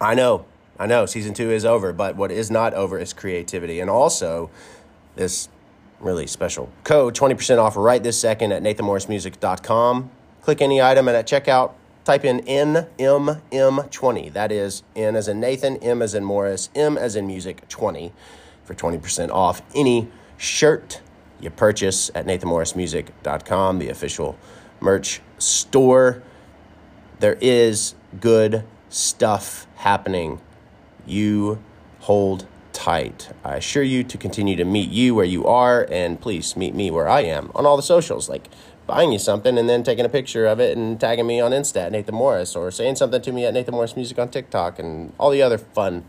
I know, I know, season two is over, but what is not over is creativity. And also, this really special code 20% off right this second at nathanmorrismusic.com. Click any item and at checkout, type in NMM20. That is N as in Nathan, M as in Morris, M as in music 20 for 20% off any shirt you purchase at nathanmorrismusic.com, the official merch store. There is good stuff happening. You hold tight. I assure you to continue to meet you where you are, and please meet me where I am on all the socials, like buying you something and then taking a picture of it and tagging me on Insta at Nathan Morris, or saying something to me at Nathan Morris Music on TikTok, and all the other fun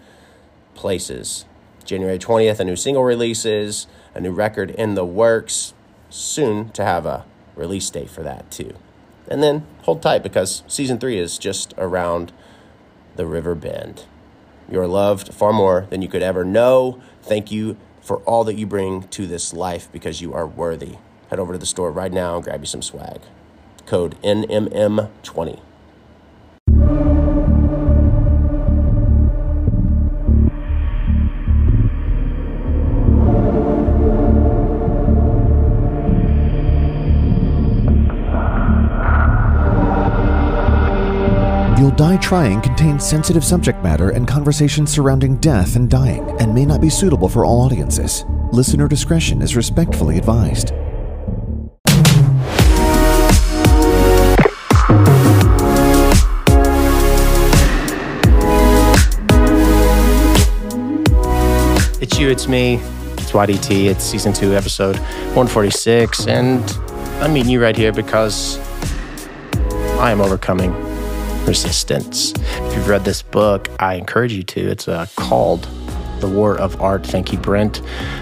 places. January 20th, a new single releases, a new record in the works, soon to have a release date for that too. And then hold tight because season three is just around the river bend. You're loved far more than you could ever know. Thank you for all that you bring to this life because you are worthy. Head over to the store right now and grab you some swag. Code NMM20. Die Trying contains sensitive subject matter and conversations surrounding death and dying and may not be suitable for all audiences. Listener discretion is respectfully advised. It's you, it's me, it's YDT, it's season two, episode 146, and I'm meeting you right here because I am overcoming resistance. If you've read this book, I encourage you to. It's uh, called The War of Art. Thank you, Brent,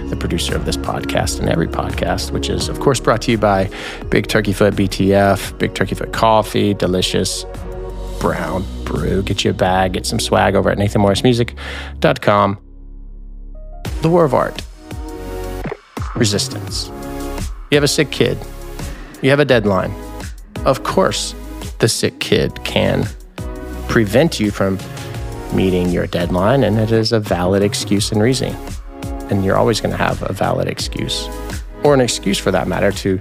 the producer of this podcast and every podcast, which is, of course, brought to you by Big Turkey Foot BTF, Big Turkey Foot Coffee, delicious brown brew. Get you a bag, get some swag over at nathanmorrismusic.com. The War of Art. Resistance. You have a sick kid. You have a deadline. Of course, the sick kid can prevent you from meeting your deadline, and it is a valid excuse and reason. And you're always going to have a valid excuse, or an excuse for that matter, to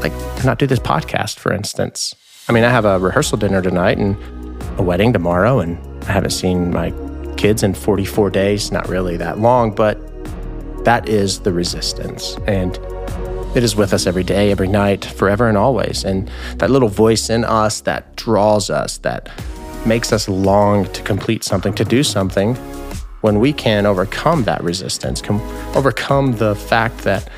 like not do this podcast, for instance. I mean, I have a rehearsal dinner tonight and a wedding tomorrow, and I haven't seen my kids in 44 days. Not really that long, but that is the resistance. And it is with us every day, every night, forever and always. And that little voice in us that draws us, that makes us long to complete something, to do something, when we can overcome that resistance, com- overcome the fact that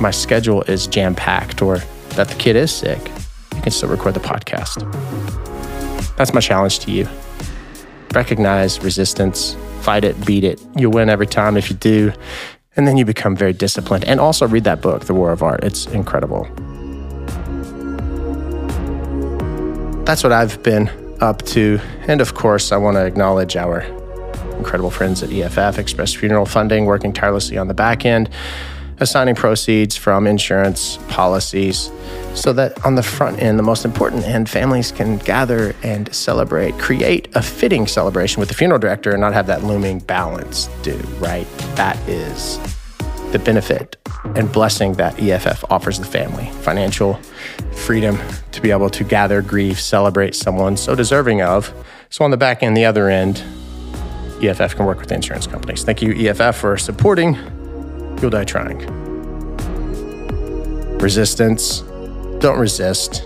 my schedule is jam packed or that the kid is sick, you can still record the podcast. That's my challenge to you. Recognize resistance, fight it, beat it. You'll win every time if you do. And then you become very disciplined. And also read that book, The War of Art. It's incredible. That's what I've been up to. And of course, I want to acknowledge our incredible friends at EFF, Express Funeral Funding, working tirelessly on the back end, assigning proceeds from insurance policies so that on the front end, the most important end, families can gather and celebrate, create a fitting celebration with the funeral director and not have that looming balance due, right? That is the benefit and blessing that EFF offers the family financial freedom to be able to gather, grieve, celebrate someone so deserving of. So, on the back end, the other end, EFF can work with insurance companies. Thank you, EFF, for supporting You'll Die Trying. Resistance, don't resist.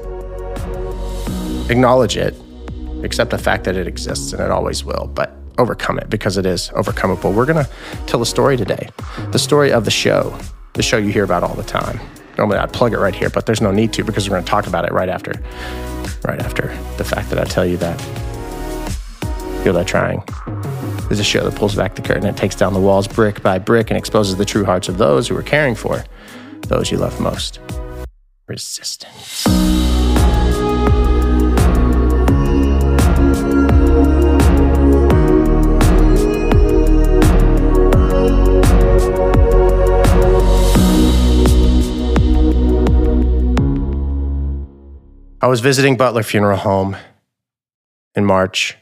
Acknowledge it, accept the fact that it exists and it always will, but overcome it because it is overcomable. We're going to tell a story today the story of the show, the show you hear about all the time. Normally I'd plug it right here, but there's no need to because we're going to talk about it right after, right after the fact that I tell you that. You'll Die Trying is a show that pulls back the curtain and takes down the walls brick by brick and exposes the true hearts of those who are caring for those you love most. Resistance. I was visiting Butler Funeral Home in March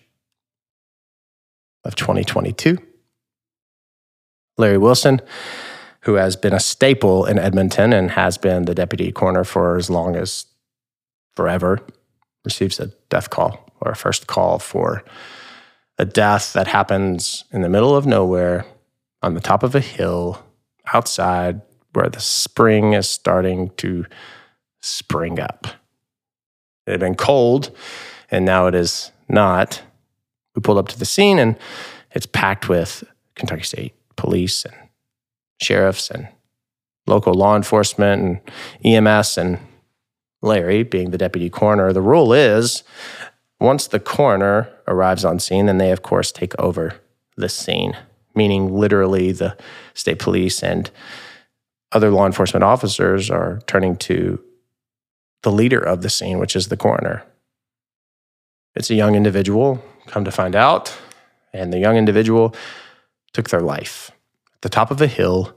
of 2022. Larry Wilson, who has been a staple in Edmonton and has been the deputy coroner for as long as forever, receives a death call or a first call for a death that happens in the middle of nowhere on the top of a hill outside where the spring is starting to spring up. It had been cold and now it is not. We pulled up to the scene and it's packed with Kentucky State police and sheriffs and local law enforcement and EMS and Larry being the deputy coroner. The rule is once the coroner arrives on scene, then they, of course, take over the scene, meaning literally the state police and other law enforcement officers are turning to the leader of the scene, which is the coroner. It's a young individual, come to find out, and the young individual took their life at the top of a hill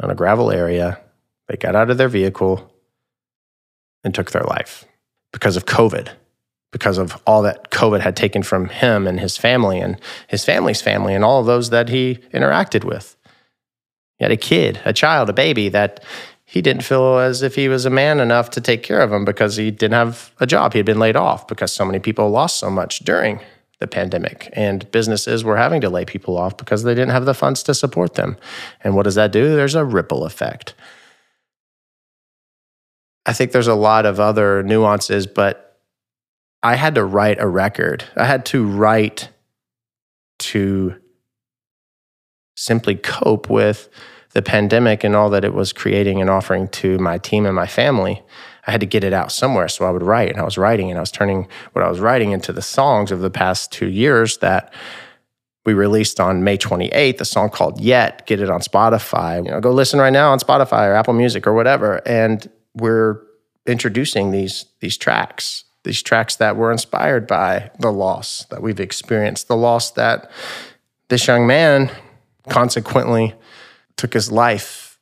on a gravel area. They got out of their vehicle and took their life because of COVID, because of all that COVID had taken from him and his family and his family's family and all of those that he interacted with. He had a kid, a child, a baby that he didn't feel as if he was a man enough to take care of him because he didn't have a job. He had been laid off because so many people lost so much during the pandemic and businesses were having to lay people off because they didn't have the funds to support them. And what does that do? There's a ripple effect. I think there's a lot of other nuances, but I had to write a record. I had to write to simply cope with the pandemic and all that it was creating and offering to my team and my family. I had to get it out somewhere. So I would write and I was writing and I was turning what I was writing into the songs of the past two years that we released on May 28th, a song called Yet. Get it on Spotify. You know, go listen right now on Spotify or Apple Music or whatever. And we're introducing these these tracks, these tracks that were inspired by the loss that we've experienced, the loss that this young man consequently took his life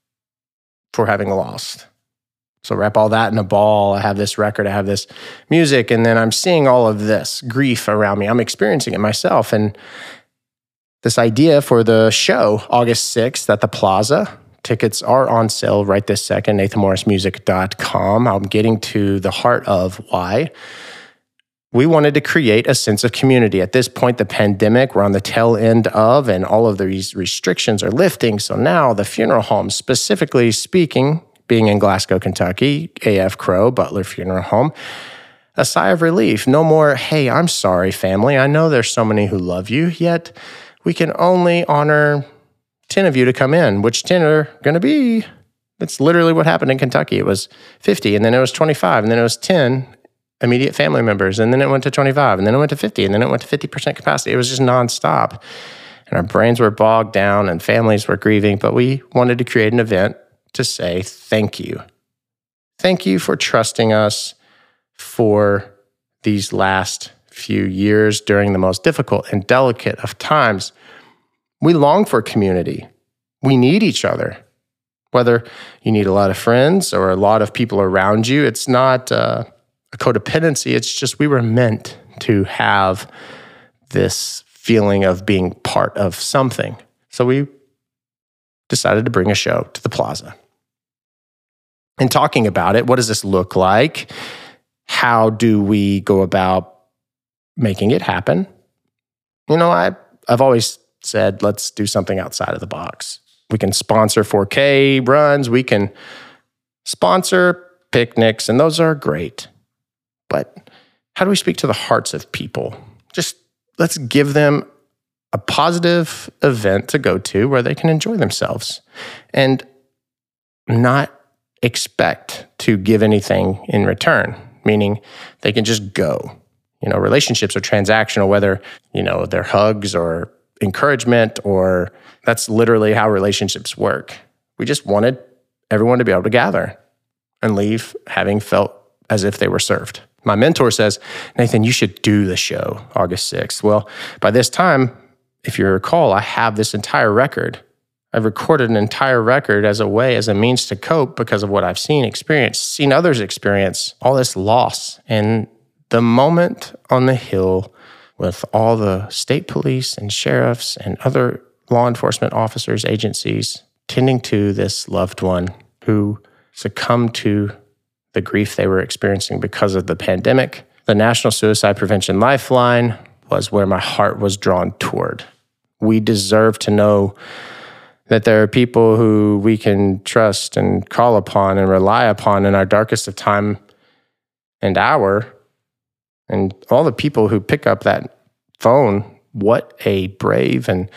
for having lost. So wrap all that in a ball. I have this record, I have this music, and then I'm seeing all of this grief around me. I'm experiencing it myself. And this idea for the show, August 6th at the Plaza, tickets are on sale right this second, nathanmorrismusic.com. I'm getting to the heart of why. We wanted to create a sense of community. At this point, the pandemic, we're on the tail end of, and all of these restrictions are lifting. So now the funeral homes, specifically speaking, being in Glasgow, Kentucky, AF Crow, Butler Funeral Home. A sigh of relief. No more, hey, I'm sorry, family. I know there's so many who love you, yet we can only honor 10 of you to come in. Which 10 are going to be? That's literally what happened in Kentucky. It was 50, and then it was 25, and then it was 10 immediate family members, and then it went to 25, and then it went to 50, and then it went to 50% capacity. It was just nonstop. And our brains were bogged down, and families were grieving, but we wanted to create an event to say thank you. Thank you for trusting us for these last few years during the most difficult and delicate of times. We long for community. We need each other. Whether you need a lot of friends or a lot of people around you, it's not uh, a codependency. It's just we were meant to have this feeling of being part of something. So we decided to bring a show to the plaza. And talking about it, what does this look like? How do we go about making it happen? You know, I, I've always said, let's do something outside of the box. We can sponsor 4K runs, we can sponsor picnics, and those are great. But how do we speak to the hearts of people? Just let's give them a positive event to go to where they can enjoy themselves and not expect to give anything in return, meaning they can just go. You know, relationships are transactional, whether, you know, they're hugs or encouragement, or that's literally how relationships work. We just wanted everyone to be able to gather and leave having felt as if they were served. My mentor says, Nathan, you should do the show August 6th. Well, by this time, if you recall, I have this entire record. I've recorded an entire record as a way, as a means to cope because of what I've seen, experienced, seen others experience all this loss. And the moment on the hill with all the state police and sheriffs and other law enforcement officers, agencies tending to this loved one who succumbed to the grief they were experiencing because of the pandemic. The National Suicide Prevention Lifeline was where my heart was drawn toward. We deserve to know that there are people who we can trust and call upon and rely upon in our darkest of time and hour. And all the people who pick up that phone, what a brave and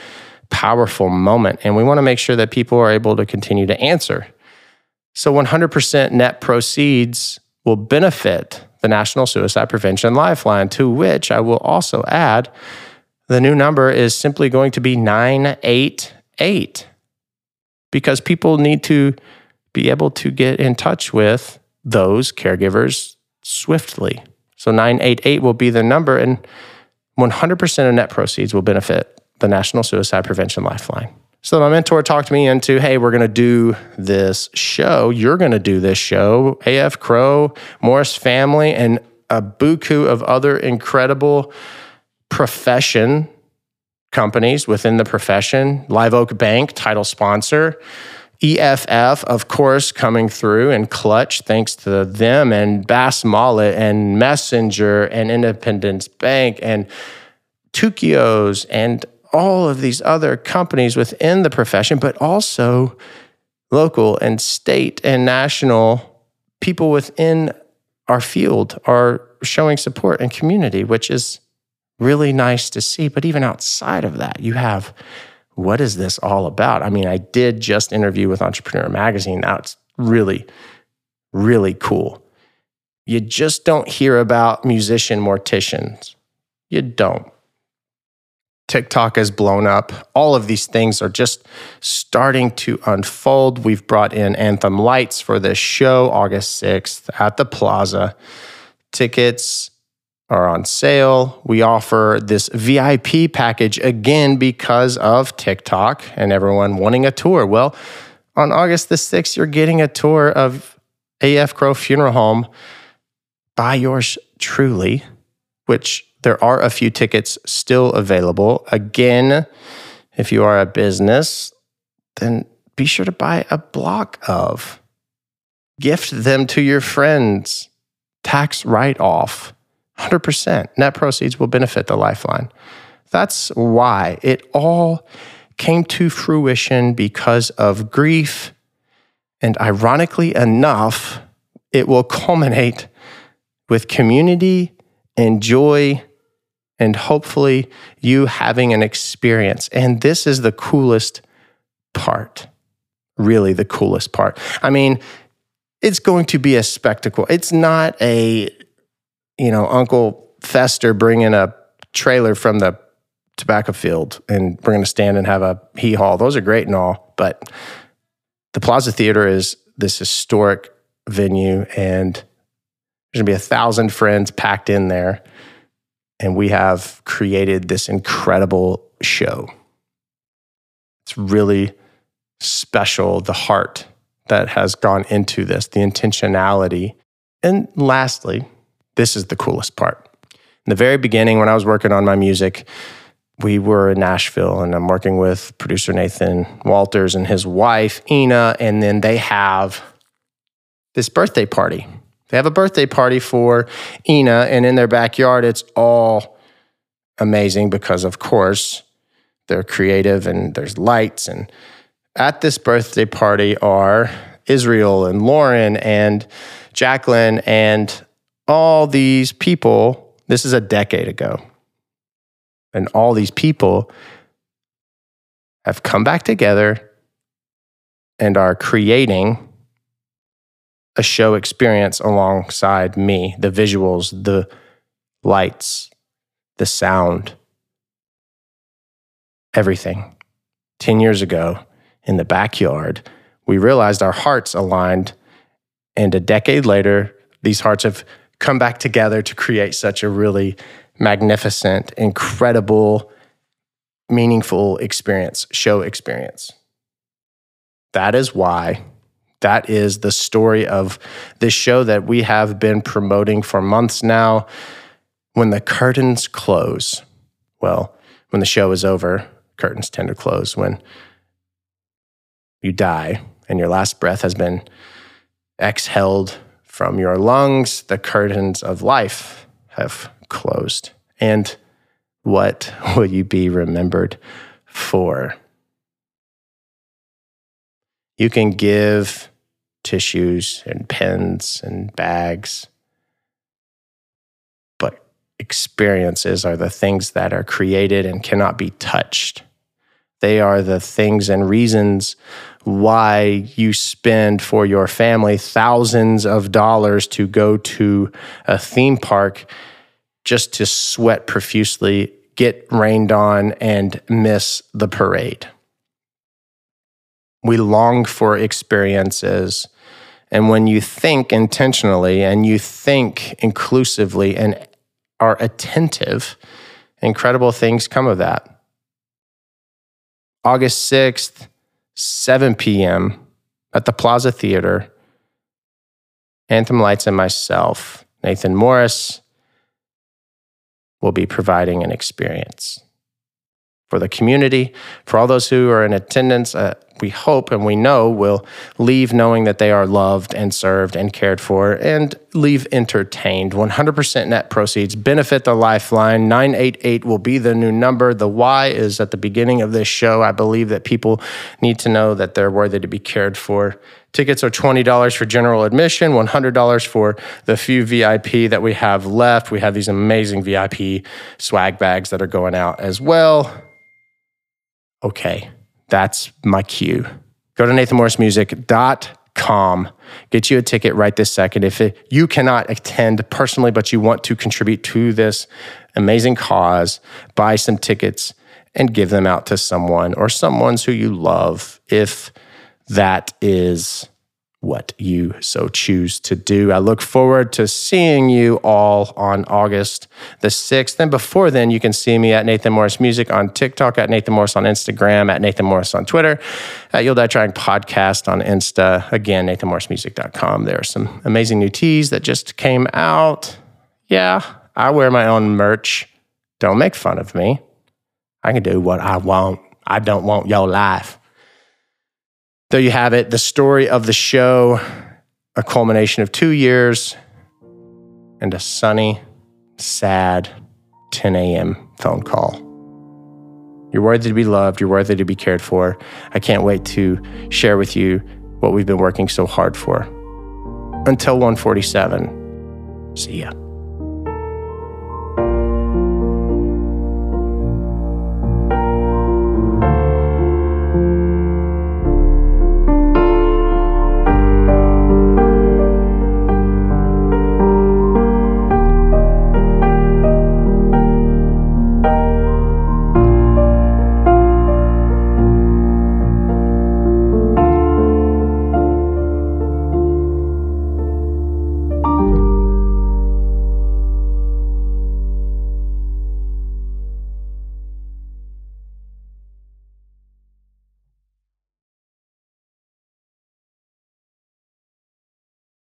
powerful moment. And we want to make sure that people are able to continue to answer. So 100% net proceeds will benefit the National Suicide Prevention Lifeline, to which I will also add the new number is simply going to be 988 because people need to be able to get in touch with those caregivers swiftly. So 988 will be the number, and 100% of net proceeds will benefit the National Suicide Prevention Lifeline. So my mentor talked me into, hey, we're going to do this show. You're going to do this show. AF Crow, Morris Family, and a buku of other incredible profession companies within the profession. Live Oak Bank, title sponsor. EFF, of course, coming through and clutch thanks to them and Bass Mollett and Messenger and Independence Bank and Tukios and all of these other companies within the profession, but also local and state and national people within our field are showing support and community, which is really nice to see. But even outside of that, you have what is this all about? I mean, I did just interview with Entrepreneur Magazine. That's really, really cool. You just don't hear about musician morticians. You don't. TikTok has blown up. All of these things are just starting to unfold. We've brought in Anthem Lights for this show August 6th at the Plaza. Tickets are on sale. We offer this VIP package again because of TikTok and everyone wanting a tour. Well, on August the 6th, you're getting a tour of AF Crow Funeral Home by yours truly, which there are a few tickets still available. Again, if you are a business, then be sure to buy a block of. Gift them to your friends. Tax write off. 100% net proceeds will benefit the lifeline. That's why it all came to fruition because of grief. And ironically enough, it will culminate with community and joy and hopefully you having an experience. And this is the coolest part, really, the coolest part. I mean, it's going to be a spectacle. It's not a, you know, Uncle Fester bringing a trailer from the tobacco field and we're going to stand and have a hee haw. Those are great and all, but the Plaza Theater is this historic venue and there's going to be a thousand friends packed in there and we have created this incredible show. It's really special, the heart that has gone into this, the intentionality. And lastly, this is the coolest part. In the very beginning, when I was working on my music, we were in Nashville and I'm working with producer Nathan Walters and his wife, Ina, and then they have this birthday party they have a birthday party for Ina, and in their backyard, it's all amazing because, of course, they're creative and there's lights. And at this birthday party are Israel and Lauren and Jacqueline and all these people. This is a decade ago. And all these people have come back together and are creating a show experience alongside me the visuals, the lights, the sound, everything. 10 years ago in the backyard, we realized our hearts aligned. And a decade later, these hearts have come back together to create such a really magnificent, incredible, meaningful experience, show experience. That is why that is the story of this show that we have been promoting for months now. When the curtains close, Well, when the show is over, curtains tend to close. When you die and your last breath has been exhaled from your lungs, the curtains of life have closed. And what will you be remembered for? You can give tissues and pens and bags, but experiences are the things that are created and cannot be touched. They are the things and reasons why you spend for your family thousands of dollars to go to a theme park just to sweat profusely, get rained on, and miss the parade. We long for experiences. And when you think intentionally and you think inclusively and are attentive, incredible things come of that. August 6th, 7 p.m. at the Plaza Theater. Anthem Lights and myself, Nathan Morris, will be providing an experience for the community, for all those who are in attendance. Uh, we hope and we know will leave knowing that they are loved and served and cared for and leave entertained. 100% net proceeds benefit the Lifeline. 988 will be the new number. The why is at the beginning of this show. I believe that people need to know that they're worthy to be cared for. Tickets are $20 for general admission, $100 for the few VIP that we have left. We have these amazing VIP swag bags that are going out as well okay, that's my cue. Go to nathanmorrismusic.com. Get you a ticket right this second. If it, you cannot attend personally, but you want to contribute to this amazing cause, buy some tickets and give them out to someone or someone's who you love if that is what you so choose to do. I look forward to seeing you all on August the 6th. And before then, you can see me at Nathan Morris Music on TikTok, at Nathan Morris on Instagram, at Nathan Morris on Twitter, at You'll Die Trying Podcast on Insta. Again, NathanMorrisMusic.com. There are some amazing new tees that just came out. Yeah, I wear my own merch. Don't make fun of me. I can do what I want. I don't want your life. There you have it, the story of the show, a culmination of two years and a sunny, sad 10 a.m. phone call. You're worthy to be loved. You're worthy to be cared for. I can't wait to share with you what we've been working so hard for. Until 147, see ya.